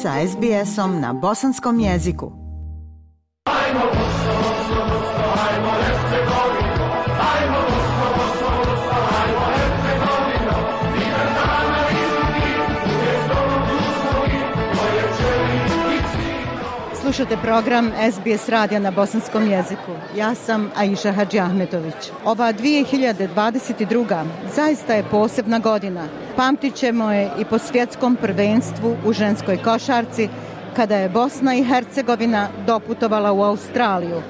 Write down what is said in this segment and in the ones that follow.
sa SBS-om na bosanskom jeziku. Slušate program SBS radija na bosanskom jeziku. Ja sam Aisha Hadži Ahmetović. Ova 2022. zaista je posebna godina. Pamtit ćemo je i po svjetskom prvenstvu u ženskoj košarci kada je Bosna i Hercegovina doputovala u Australiju.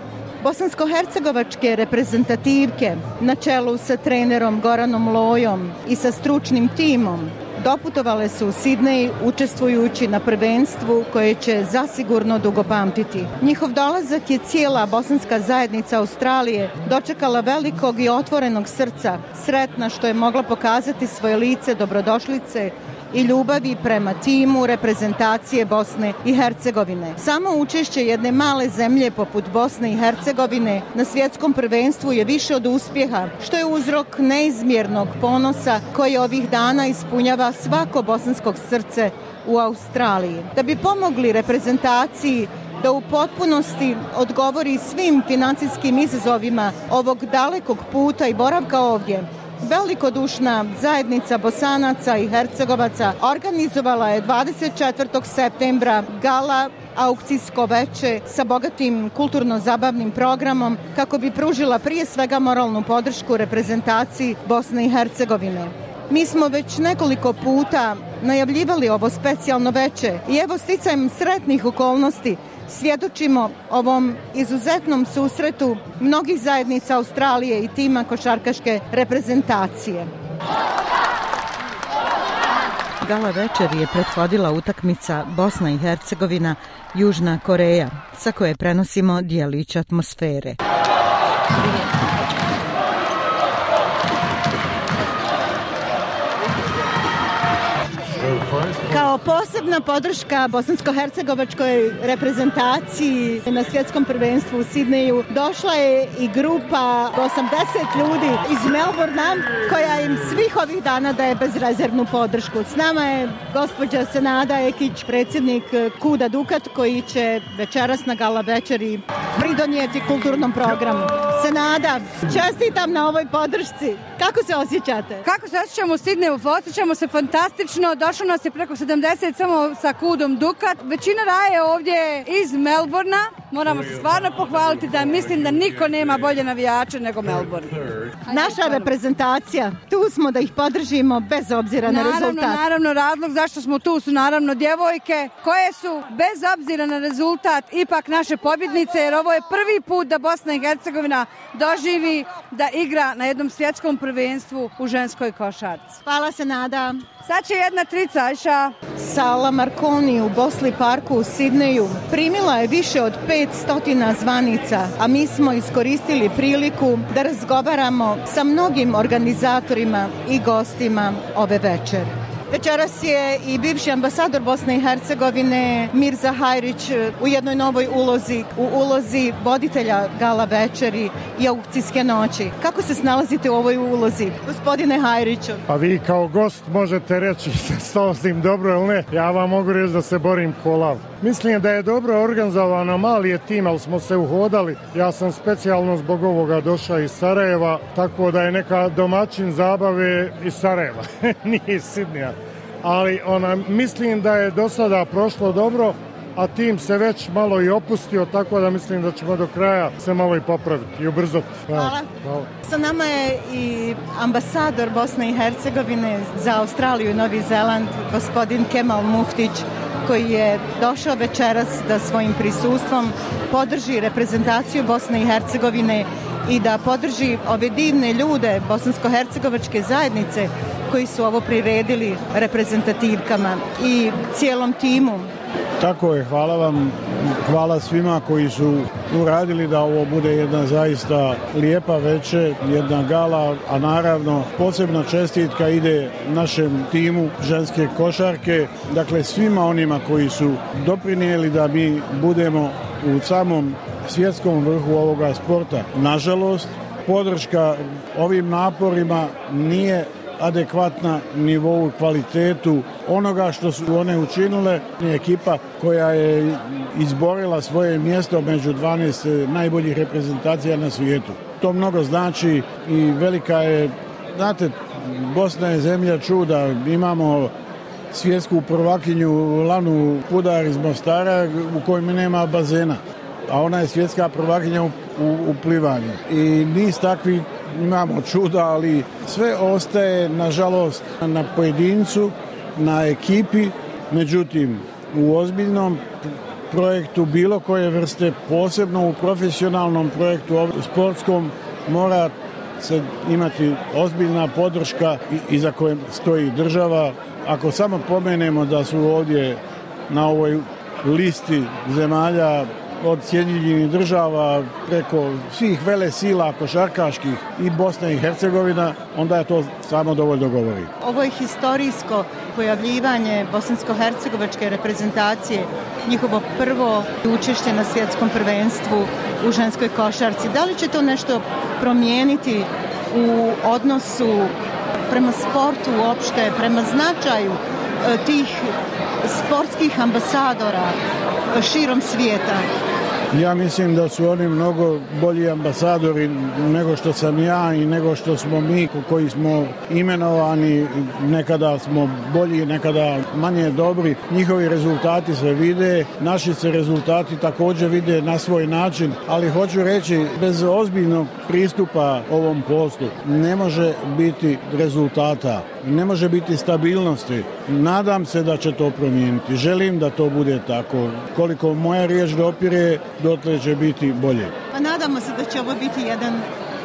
Bosansko-hercegovačke reprezentativke na čelu sa trenerom Goranom Lojom i sa stručnim timom doputovale su u Sidnej učestvujući na prvenstvu koje će zasigurno dugo pamtiti. Njihov dolazak je cijela bosanska zajednica Australije dočekala velikog i otvorenog srca, sretna što je mogla pokazati svoje lice dobrodošlice i ljubavi prema timu reprezentacije Bosne i Hercegovine. Samo učešće jedne male zemlje poput Bosne i Hercegovine na svjetskom prvenstvu je više od uspjeha, što je uzrok neizmjernog ponosa koji ovih dana ispunjava svako bosanskog srce u Australiji. Da bi pomogli reprezentaciji da u potpunosti odgovori svim financijskim izazovima ovog dalekog puta i boravka ovdje, velikodušna zajednica Bosanaca i Hercegovaca organizovala je 24. septembra gala aukcijsko veče sa bogatim kulturno-zabavnim programom kako bi pružila prije svega moralnu podršku reprezentaciji Bosne i Hercegovine. Mi smo već nekoliko puta najavljivali ovo specijalno veče i evo sticajem sretnih okolnosti svjedočimo ovom izuzetnom susretu mnogih zajednica Australije i tima košarkaške reprezentacije. Gala večer je prethodila utakmica Bosna i Hercegovina, Južna Koreja, sa koje prenosimo dijelić atmosfere. Kao posebna podrška bosansko-hercegovačkoj reprezentaciji na svjetskom prvenstvu u Sidneju došla je i grupa 80 ljudi iz Melbourna koja im svih ovih dana daje bezrezervnu podršku. S nama je gospođa Senada Ekić, predsjednik Kuda Dukat koji će večeras na gala večeri pridonijeti kulturnom programu. Senada, čestitam na ovoj podršci. Kako se osjećate? Kako se osjećamo u Sidneju? Osjećamo se fantastično. Došlo nas je preko 70 samo sa kudom Dukat. Većina raje ovdje iz Melburna. Moramo se stvarno pohvaliti da mislim da niko nema bolje navijače nego Melbourne. Naša reprezentacija, tu smo da ih podržimo bez obzira na naravno, rezultat. Naravno, razlog zašto smo tu su naravno djevojke koje su bez obzira na rezultat ipak naše pobjednice jer ovo je prvi put da Bosna i Hercegovina doživi da igra na jednom svjetskom prvenstvu u ženskoj košarci. Hvala se, Nada. Sad će jedna trica, Ajša. Sala Marconi u Bosli parku u Sidneju primila je više od 500 zvanica, a mi smo iskoristili priliku da razgovaramo sa mnogim organizatorima i gostima ove večere. Večeras je i bivši ambasador Bosne i Hercegovine Mirza Hajrić e, u jednoj novoj ulozi, u ulozi voditelja gala večeri i aukcijske noći. Kako se snalazite u ovoj ulozi, gospodine Hajriću? Pa vi kao gost možete reći se snalazim dobro ili ne. Ja vam mogu reći da se borim kolav. Mislim da je dobro organizovano, mali je tim, ali smo se uhodali. Ja sam specijalno zbog ovoga došao iz Sarajeva, tako da je neka domaćin zabave iz Sarajeva, nije iz Sidnija. Ali ona, mislim da je do sada prošlo dobro, a tim se već malo i opustio, tako da mislim da ćemo do kraja se malo i popraviti i ubrzati. Hvala. Hvala. Sa nama je i ambasador Bosne i Hercegovine za Australiju i Novi Zeland, gospodin Kemal Muftić, koji je došao večeras da svojim prisustvom podrži reprezentaciju Bosne i Hercegovine i da podrži ove divne ljude bosansko-hercegovačke zajednice koji su ovo priredili reprezentativkama i cijelom timu. Tako je, hvala vam, hvala svima koji su uradili da ovo bude jedna zaista lijepa veče, jedna gala, a naravno posebna čestitka ide našem timu ženske košarke, dakle svima onima koji su doprinijeli da mi budemo u samom svjetskom vrhu ovoga sporta. Nažalost, podrška ovim naporima nije adekvatna nivou kvalitetu onoga što su one učinile. Ekipa koja je izborila svoje mjesto među 12 najboljih reprezentacija na svijetu. To mnogo znači i velika je, znate, Bosna je zemlja čuda, imamo svjetsku prvakinju Lanu Pudar iz Mostara u kojoj nema bazena a ona je svjetska prvakinja u, u, u plivanju. I niz takvih imamo čuda, ali sve ostaje, nažalost, na pojedincu, na ekipi, međutim, u ozbiljnom projektu bilo koje vrste, posebno u profesionalnom projektu sportskom, mora se imati ozbiljna podrška iza koje stoji država. Ako samo pomenemo da su ovdje na ovoj listi zemalja od Sjedinjenih država preko svih vele sila košarkaških i Bosna i Hercegovina, onda je to samo dovoljno govori. Ovo je historijsko pojavljivanje bosansko-hercegovačke reprezentacije, njihovo prvo učešće na svjetskom prvenstvu u ženskoj košarci. Da li će to nešto promijeniti u odnosu prema sportu uopšte, prema značaju e, tih sportskih ambasadora širom svijeta? Ja mislim da su oni mnogo bolji ambasadori nego što sam ja i nego što smo mi koji smo imenovani. Nekada smo bolji, nekada manje dobri. Njihovi rezultati se vide, naši se rezultati također vide na svoj način, ali hoću reći, bez ozbiljnog pristupa ovom poslu ne može biti rezultata, ne može biti stabilnosti. Nadam se da će to promijeniti. Želim da to bude tako. Koliko moja riječ dopire, dotle će biti bolje. Pa nadamo se da će ovo biti jedan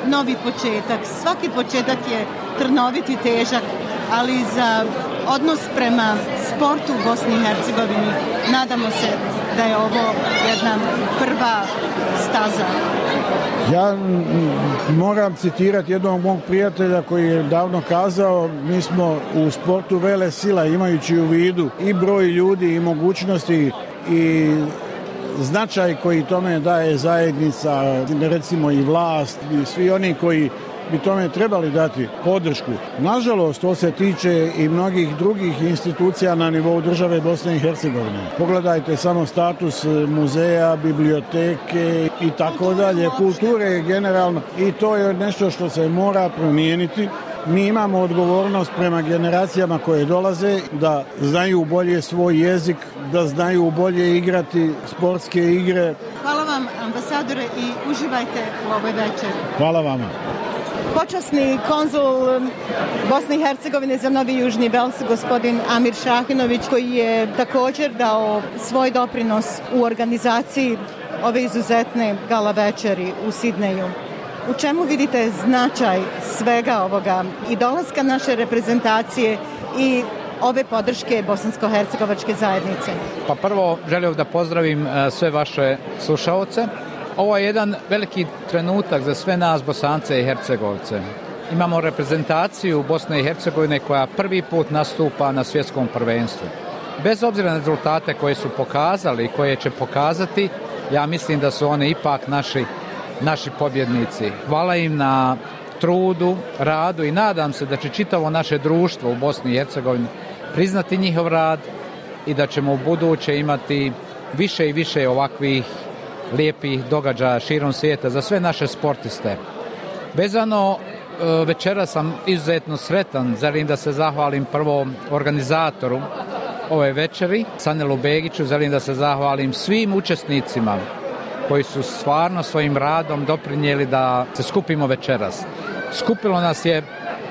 novi početak. Svaki početak je trnovit i težak, ali za odnos prema sportu u Bosni i Hercegovini nadamo se da je ovo jedna prva staza. Ja moram citirati jednog mog prijatelja koji je davno kazao mi smo u sportu vele sila imajući u vidu i broj ljudi i mogućnosti i značaj koji tome daje zajednica, recimo i vlast i svi oni koji bi tome trebali dati podršku. Nažalost, to se tiče i mnogih drugih institucija na nivou države Bosne i Hercegovine. Pogledajte samo status muzeja, biblioteke i tako dalje, kulture generalno i to je nešto što se mora promijeniti mi imamo odgovornost prema generacijama koje dolaze da znaju bolje svoj jezik, da znaju bolje igrati sportske igre. Hvala vam ambasadore i uživajte u ovoj večeri. Hvala vama. Počasni konzul um, Bosne i Hercegovine za Novi Južni Vels, gospodin Amir Šahinović, koji je također dao svoj doprinos u organizaciji ove izuzetne gala večeri u Sidneju. U čemu vidite značaj svega ovoga i dolaska naše reprezentacije i ove podrške Bosansko-Hercegovačke zajednice? Pa prvo želio da pozdravim e, sve vaše slušaoce Ovo je jedan veliki trenutak za sve nas Bosance i Hercegovce. Imamo reprezentaciju Bosne i Hercegovine koja prvi put nastupa na svjetskom prvenstvu. Bez obzira na rezultate koje su pokazali i koje će pokazati, ja mislim da su one ipak naši naši pobjednici. Hvala im na trudu, radu i nadam se da će čitavo naše društvo u Bosni i Hercegovini priznati njihov rad i da ćemo u buduće imati više i više ovakvih lijepih događaja širom svijeta za sve naše sportiste. Vezano e, večera sam izuzetno sretan, želim da se zahvalim prvo organizatoru ove večeri, Sanelu Begiću, želim da se zahvalim svim učesnicima koji su stvarno svojim radom doprinijeli da se skupimo večeras. Skupilo nas je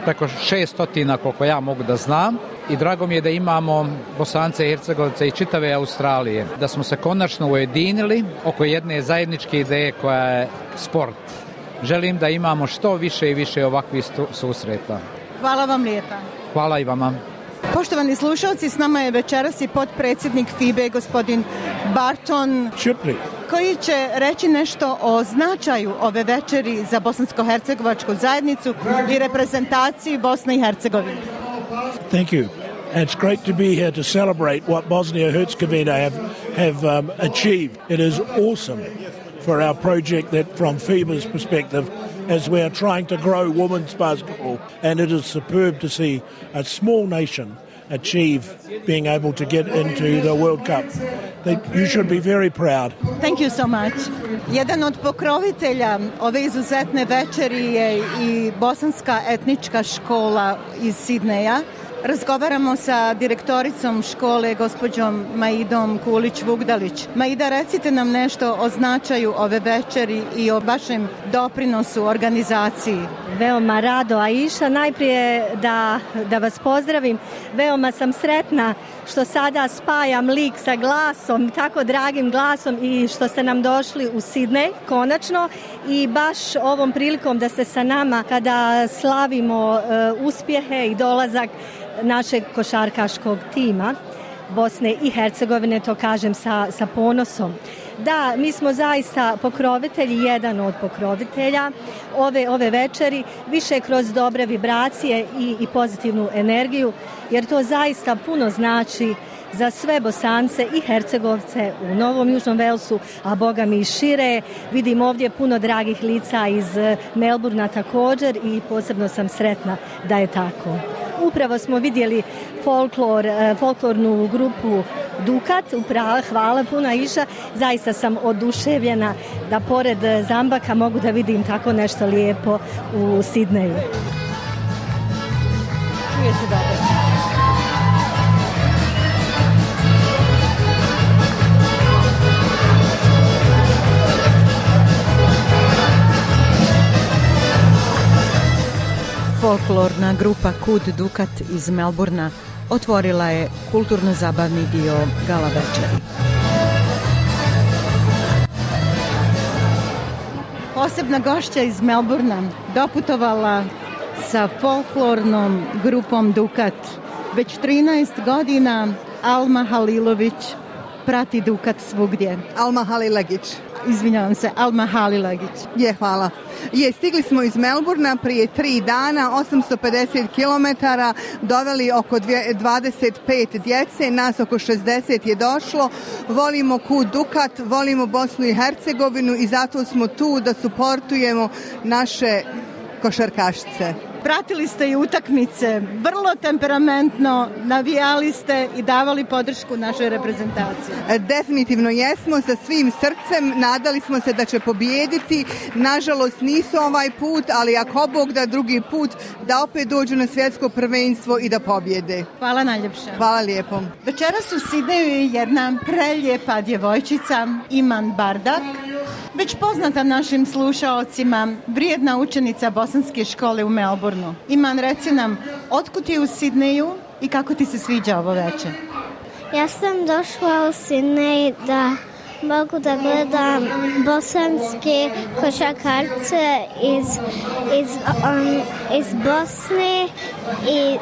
preko šestotina koliko ja mogu da znam i drago mi je da imamo Bosance i Hercegovice i čitave Australije. Da smo se konačno ujedinili oko jedne zajedničke ideje koja je sport. Želim da imamo što više i više ovakvih susreta. Hvala vam lijepa. Hvala i vama. Poštovani slušalci, s nama je večeras i podpredsjednik FIBE, gospodin Barton Šupli, koji će reći nešto o značaju ove večeri za bosansko-hercegovačku zajednicu i reprezentaciji Bosne i Hercegovine. Thank you. And it's great to be here to celebrate what Bosnia Herzegovina have, have um, achieved. It is awesome for our project that from FIBA's perspective as we are trying to grow women's basketball and it is superb to see a small nation achieve being able to get into the World Cup. You should be very proud. Thank you so much. Jedan od pokrovitelja ove izuzetne večeri je i Bosanska etnička škola iz Sidneja. Razgovaramo sa direktoricom škole, gospođom Maidom Kulić-Vugdalić. Maida, recite nam nešto o značaju ove večeri i o vašem doprinosu organizaciji. Veoma rado, Aisha. Najprije da, da vas pozdravim. Veoma sam sretna što sada spajam lik sa glasom, tako dragim glasom i što ste nam došli u Sidnej, konačno. I baš ovom prilikom da ste sa nama kada slavimo e, uspjehe i dolazak našeg košarkaškog tima Bosne i Hercegovine, to kažem sa, sa ponosom. Da, mi smo zaista pokrovitelji, jedan od pokrovitelja ove, ove večeri, više kroz dobre vibracije i, i pozitivnu energiju, jer to zaista puno znači za sve Bosance i Hercegovce u Novom Južnom Velsu, a boga mi i šire. Vidim ovdje puno dragih lica iz eh, Melburna također i posebno sam sretna da je tako upravo smo vidjeli folklor, e, folklornu grupu Dukat, upravo, hvala puno Iša, zaista sam oduševljena da pored Zambaka mogu da vidim tako nešto lijepo u Sidneju. Čuje se dobro. Folklorna grupa Kud Dukat iz Melburna otvorila je kulturno-zabavni dio Gala večeri. Posebna gošća iz Melburna doputovala sa folklornom grupom Dukat. Već 13 godina Alma Halilović prati Dukat svugdje. Alma Halilagić. Izvinjavam se, Alma Halilagić. Je, hvala. Je, stigli smo iz Melburna prije tri dana, 850 km, doveli oko 25 djece, nas oko 60 je došlo. Volimo Ku Dukat, volimo Bosnu i Hercegovinu i zato smo tu da suportujemo naše košarkašice. Pratili ste i utakmice, vrlo temperamentno, navijali ste i davali podršku našoj reprezentaciji. E, definitivno jesmo, sa svim srcem, nadali smo se da će pobijediti. Nažalost nisu ovaj put, ali ako Bog da drugi put, da opet dođu na svjetsko prvenstvo i da pobjede. Hvala najljepše. Hvala lijepo. Večeras u Sidneju jedna preljepa djevojčica, Iman Bardak, već poznata našim slušaocima, vrijedna učenica bosanske škole u Melbourneu. Iman, reci nam, otkud je u Sidneju i kako ti se sviđa ovo veče? Ja sam došla u Sidnej da mogu da gledam bosanske košakarce iz, iz, um, iz Bosne i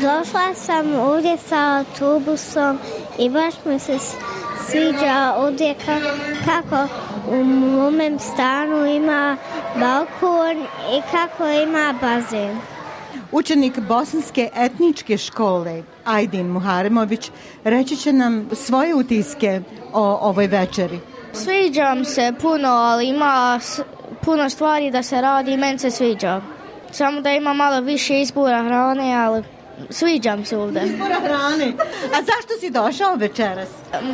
došla sam ovdje sa autobusom i baš mi se sviđa ovdje kako u mom stanu ima balkon i kako ima bazen. Učenik Bosanske etničke škole, Ajdin Muharemović, reći će nam svoje utiske o ovoj večeri. Sviđam se puno, ali ima puno stvari da se radi i meni se sviđa. Samo da ima malo više izbora hrane, ali Sviđam se ovde. Izbora hrane. A zašto si došao večeras?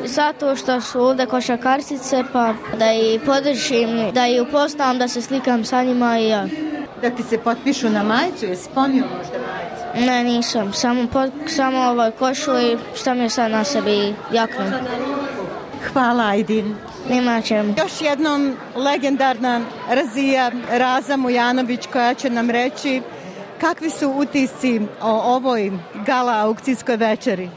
Zato što su ovde košakarcice, pa da i podržim, da i upoznam, da se slikam sa njima i ja. Da ti se potpišu na majicu, je sponio možda majicu? Ne, nisam. Samo, pod, samo ovaj košu i šta mi je sad na sebi jakno. Hvala, Ajdin. Nima čemu. Još jednom legendarna Razija Raza Mujanović koja će nam reći Kakvi su utisci o ovoj gala aukcijskoj večeri?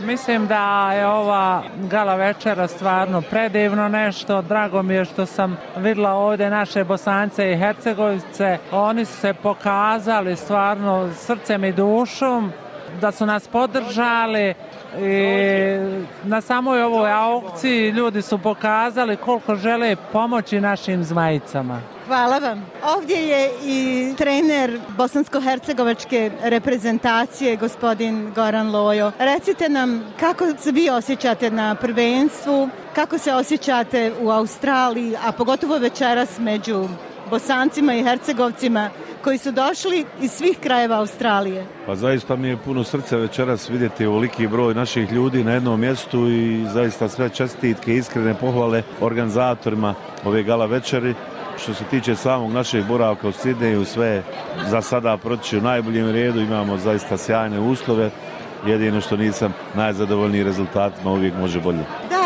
Mislim da je ova gala večera stvarno predivno nešto. Drago mi je što sam videla ovdje naše Bosance i Hercegovice. Oni su se pokazali stvarno srcem i dušom da su nas podržali i na samoj ovoj aukciji ljudi su pokazali koliko žele pomoći našim zmajicama. Hvala vam. Ovdje je i trener bosansko-hercegovačke reprezentacije, gospodin Goran Lojo. Recite nam kako se vi osjećate na prvenstvu, kako se osjećate u Australiji, a pogotovo večeras među bosancima i hercegovcima koji su došli iz svih krajeva Australije. Pa zaista mi je puno srca večeras vidjeti ovoliki broj naših ljudi na jednom mjestu i zaista sve čestitke, iskrene pohvale organizatorima ove gala večeri. Što se tiče samog našeg boravka u Sidneju, sve za sada proći u najboljem redu, imamo zaista sjajne uslove. Jedino što nisam najzadovoljniji rezultatima, uvijek može bolje.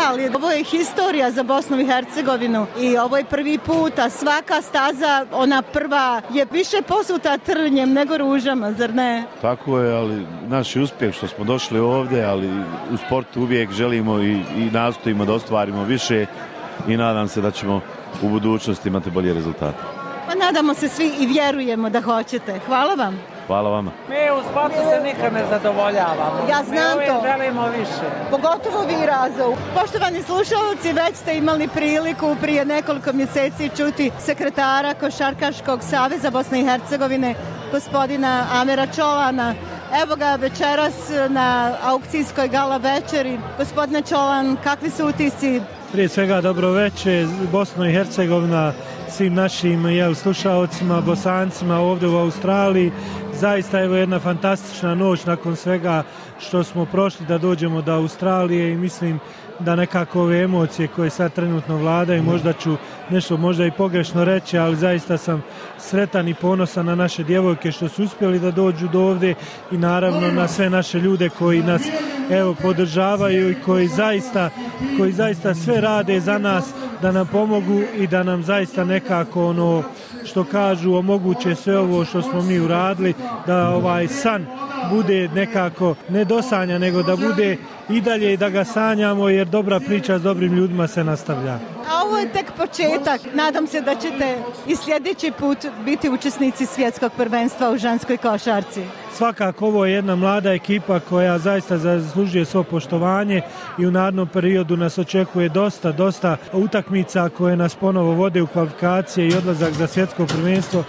Ali ovo je historija za Bosnu i Hercegovinu i ovo je prvi put, a svaka staza, ona prva, je više posuta trnjem nego ružama, zar ne? Tako je, ali naš uspjeh što smo došli ovdje, ali u sportu uvijek želimo i, i nastojimo da ostvarimo više i nadam se da ćemo u budućnosti imati bolje rezultate. Pa nadamo se svi i vjerujemo da hoćete. Hvala vam. Hvala vama. Mi u sportu se nikad ne zadovoljavamo. Ja znam Mi to. želimo više. Pogotovo vi, Razo. Poštovani slušalci, već ste imali priliku prije nekoliko mjeseci čuti sekretara Košarkaškog saveza Bosne i Hercegovine, gospodina Amera Čolana. Evo ga večeras na aukcijskoj gala večeri. Gospodine Čolan, kakvi su utisci? Prije svega dobro veče, Bosno i Hercegovina, svim našim jel, slušalcima, bosancima ovdje u Australiji. Zaista evo jedna fantastična noć nakon svega što smo prošli da dođemo do Australije i mislim da nekako ove emocije koje sad trenutno vladaju, možda ću nešto možda i pogrešno reći, ali zaista sam sretan i ponosan na naše djevojke što su uspjeli da dođu do ovde i naravno na sve naše ljude koji nas evo podržavaju i koji zaista, koji zaista sve rade za nas da nam pomogu i da nam zaista nekako ono što kažu omoguće sve ovo što smo mi uradili da ovaj san bude nekako ne dosanja nego da bude i dalje i da ga sanjamo jer dobra priča s dobrim ljudima se nastavlja. Ovo je tek početak. Nadam se da ćete i sljedeći put biti učesnici svjetskog prvenstva u ženskoj košarci. Svakako ovo je jedna mlada ekipa koja zaista zaslužuje svo poštovanje i u narednom periodu nas očekuje dosta, dosta utakmica koje nas ponovo vode u kvalifikacije i odlazak za svjetsko prvenstvo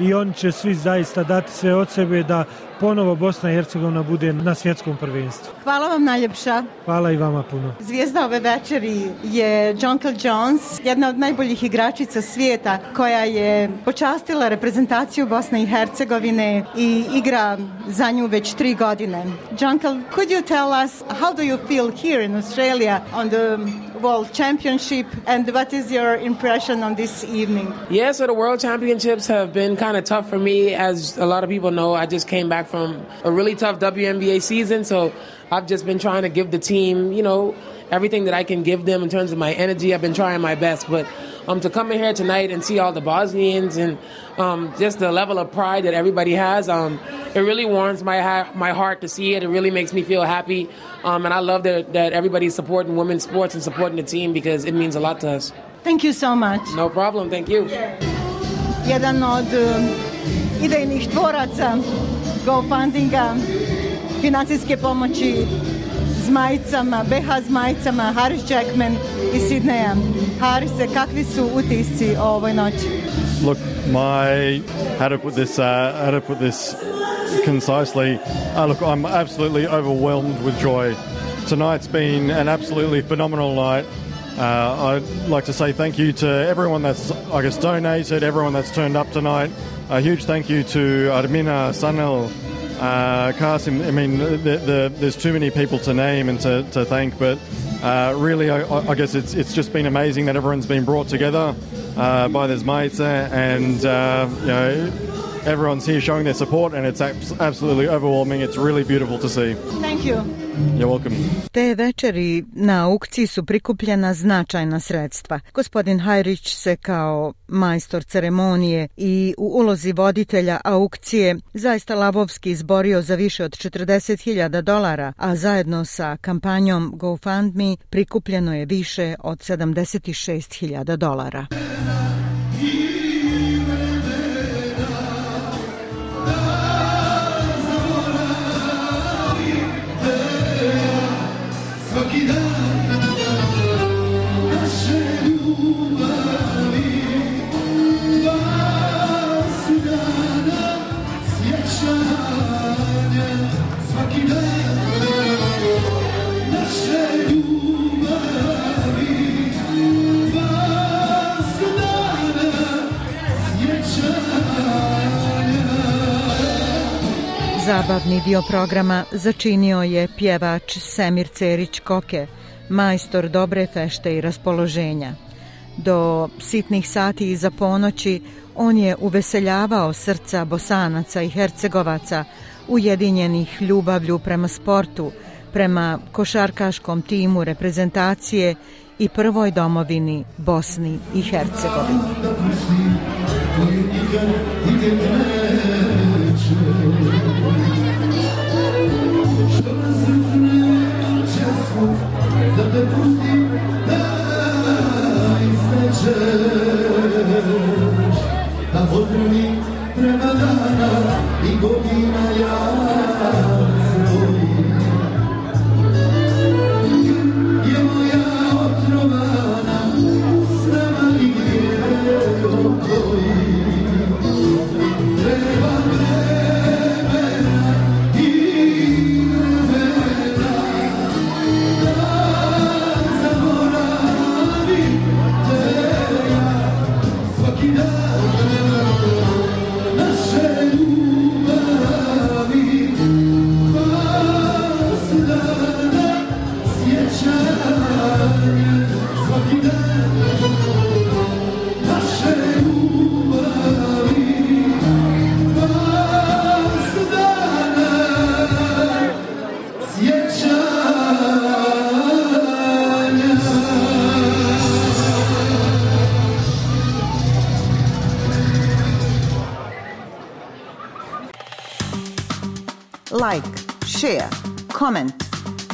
i oni će svi zaista dati sve od sebe da ponovo Bosna i Hercegovina bude na svjetskom prvenstvu. Hvala vam najljepša. Hvala i vama puno. Zvijezda ove večeri je Jonkel Jones, jedna od najboljih igračica svijeta koja je počastila reprezentaciju Bosne i Hercegovine i igra za nju već tri godine. Jonkel, could you tell us how do you feel here in Australia on the World Championship and what is your impression on this evening? Yeah, so the World Championships have been kind of tough for me. As a lot of people know, I just came back from a really tough WNBA season, so I've just been trying to give the team, you know, everything that I can give them in terms of my energy. I've been trying my best, but um, to come in here tonight and see all the Bosnians and um, just the level of pride that everybody has, um, it really warms my ha- my heart to see it. It really makes me feel happy, um, and I love that that everybody's supporting women's sports and supporting the team because it means a lot to us. Thank you so much. No problem. Thank you. Jedan od um, idejnih tvoraca GoFundinga, financijske pomoći zmajicama, BH zmajicama, Haris Jackman iz Sidneja. Harise, kakvi su utisci o ovoj noći? Look, my how to put this, uh, how to put this concisely. Uh, look, I'm absolutely overwhelmed with joy. Tonight's been an absolutely phenomenal night. Uh, I'd like to say thank you to everyone that's, I guess, donated, everyone that's turned up tonight. A huge thank you to Armina Sanel, uh, Kasim. I mean, the, the, there's too many people to name and to, to thank, but uh, really, I, I guess it's it's just been amazing that everyone's been brought together uh, by their mates and uh, you know everyone's here showing their support, and it's abs- absolutely overwhelming. It's really beautiful to see. Thank you. You're welcome. Te večeri na aukciji su prikupljena značajna sredstva. Gospodin Hajrić se kao majstor ceremonije i u ulozi voditelja aukcije zaista lavovski izborio za više od 40.000 dolara, a zajedno sa kampanjom GoFundMe prikupljeno je više od 76.000 dolara. Zabavni dio programa začinio je pjevač Semir Cerić Koke, majstor dobre fešte i raspoloženja. Do sitnih sati iza ponoći on je uveseljavao srca bosanaca i hercegovaca ujedinjenih ljubavlju prema sportu, prema košarkaškom timu reprezentacije i prvoj domovini Bosni i Hercegovini. Da pozdravim prema dana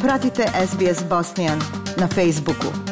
Pratite SBS Bosnian na Facebooku.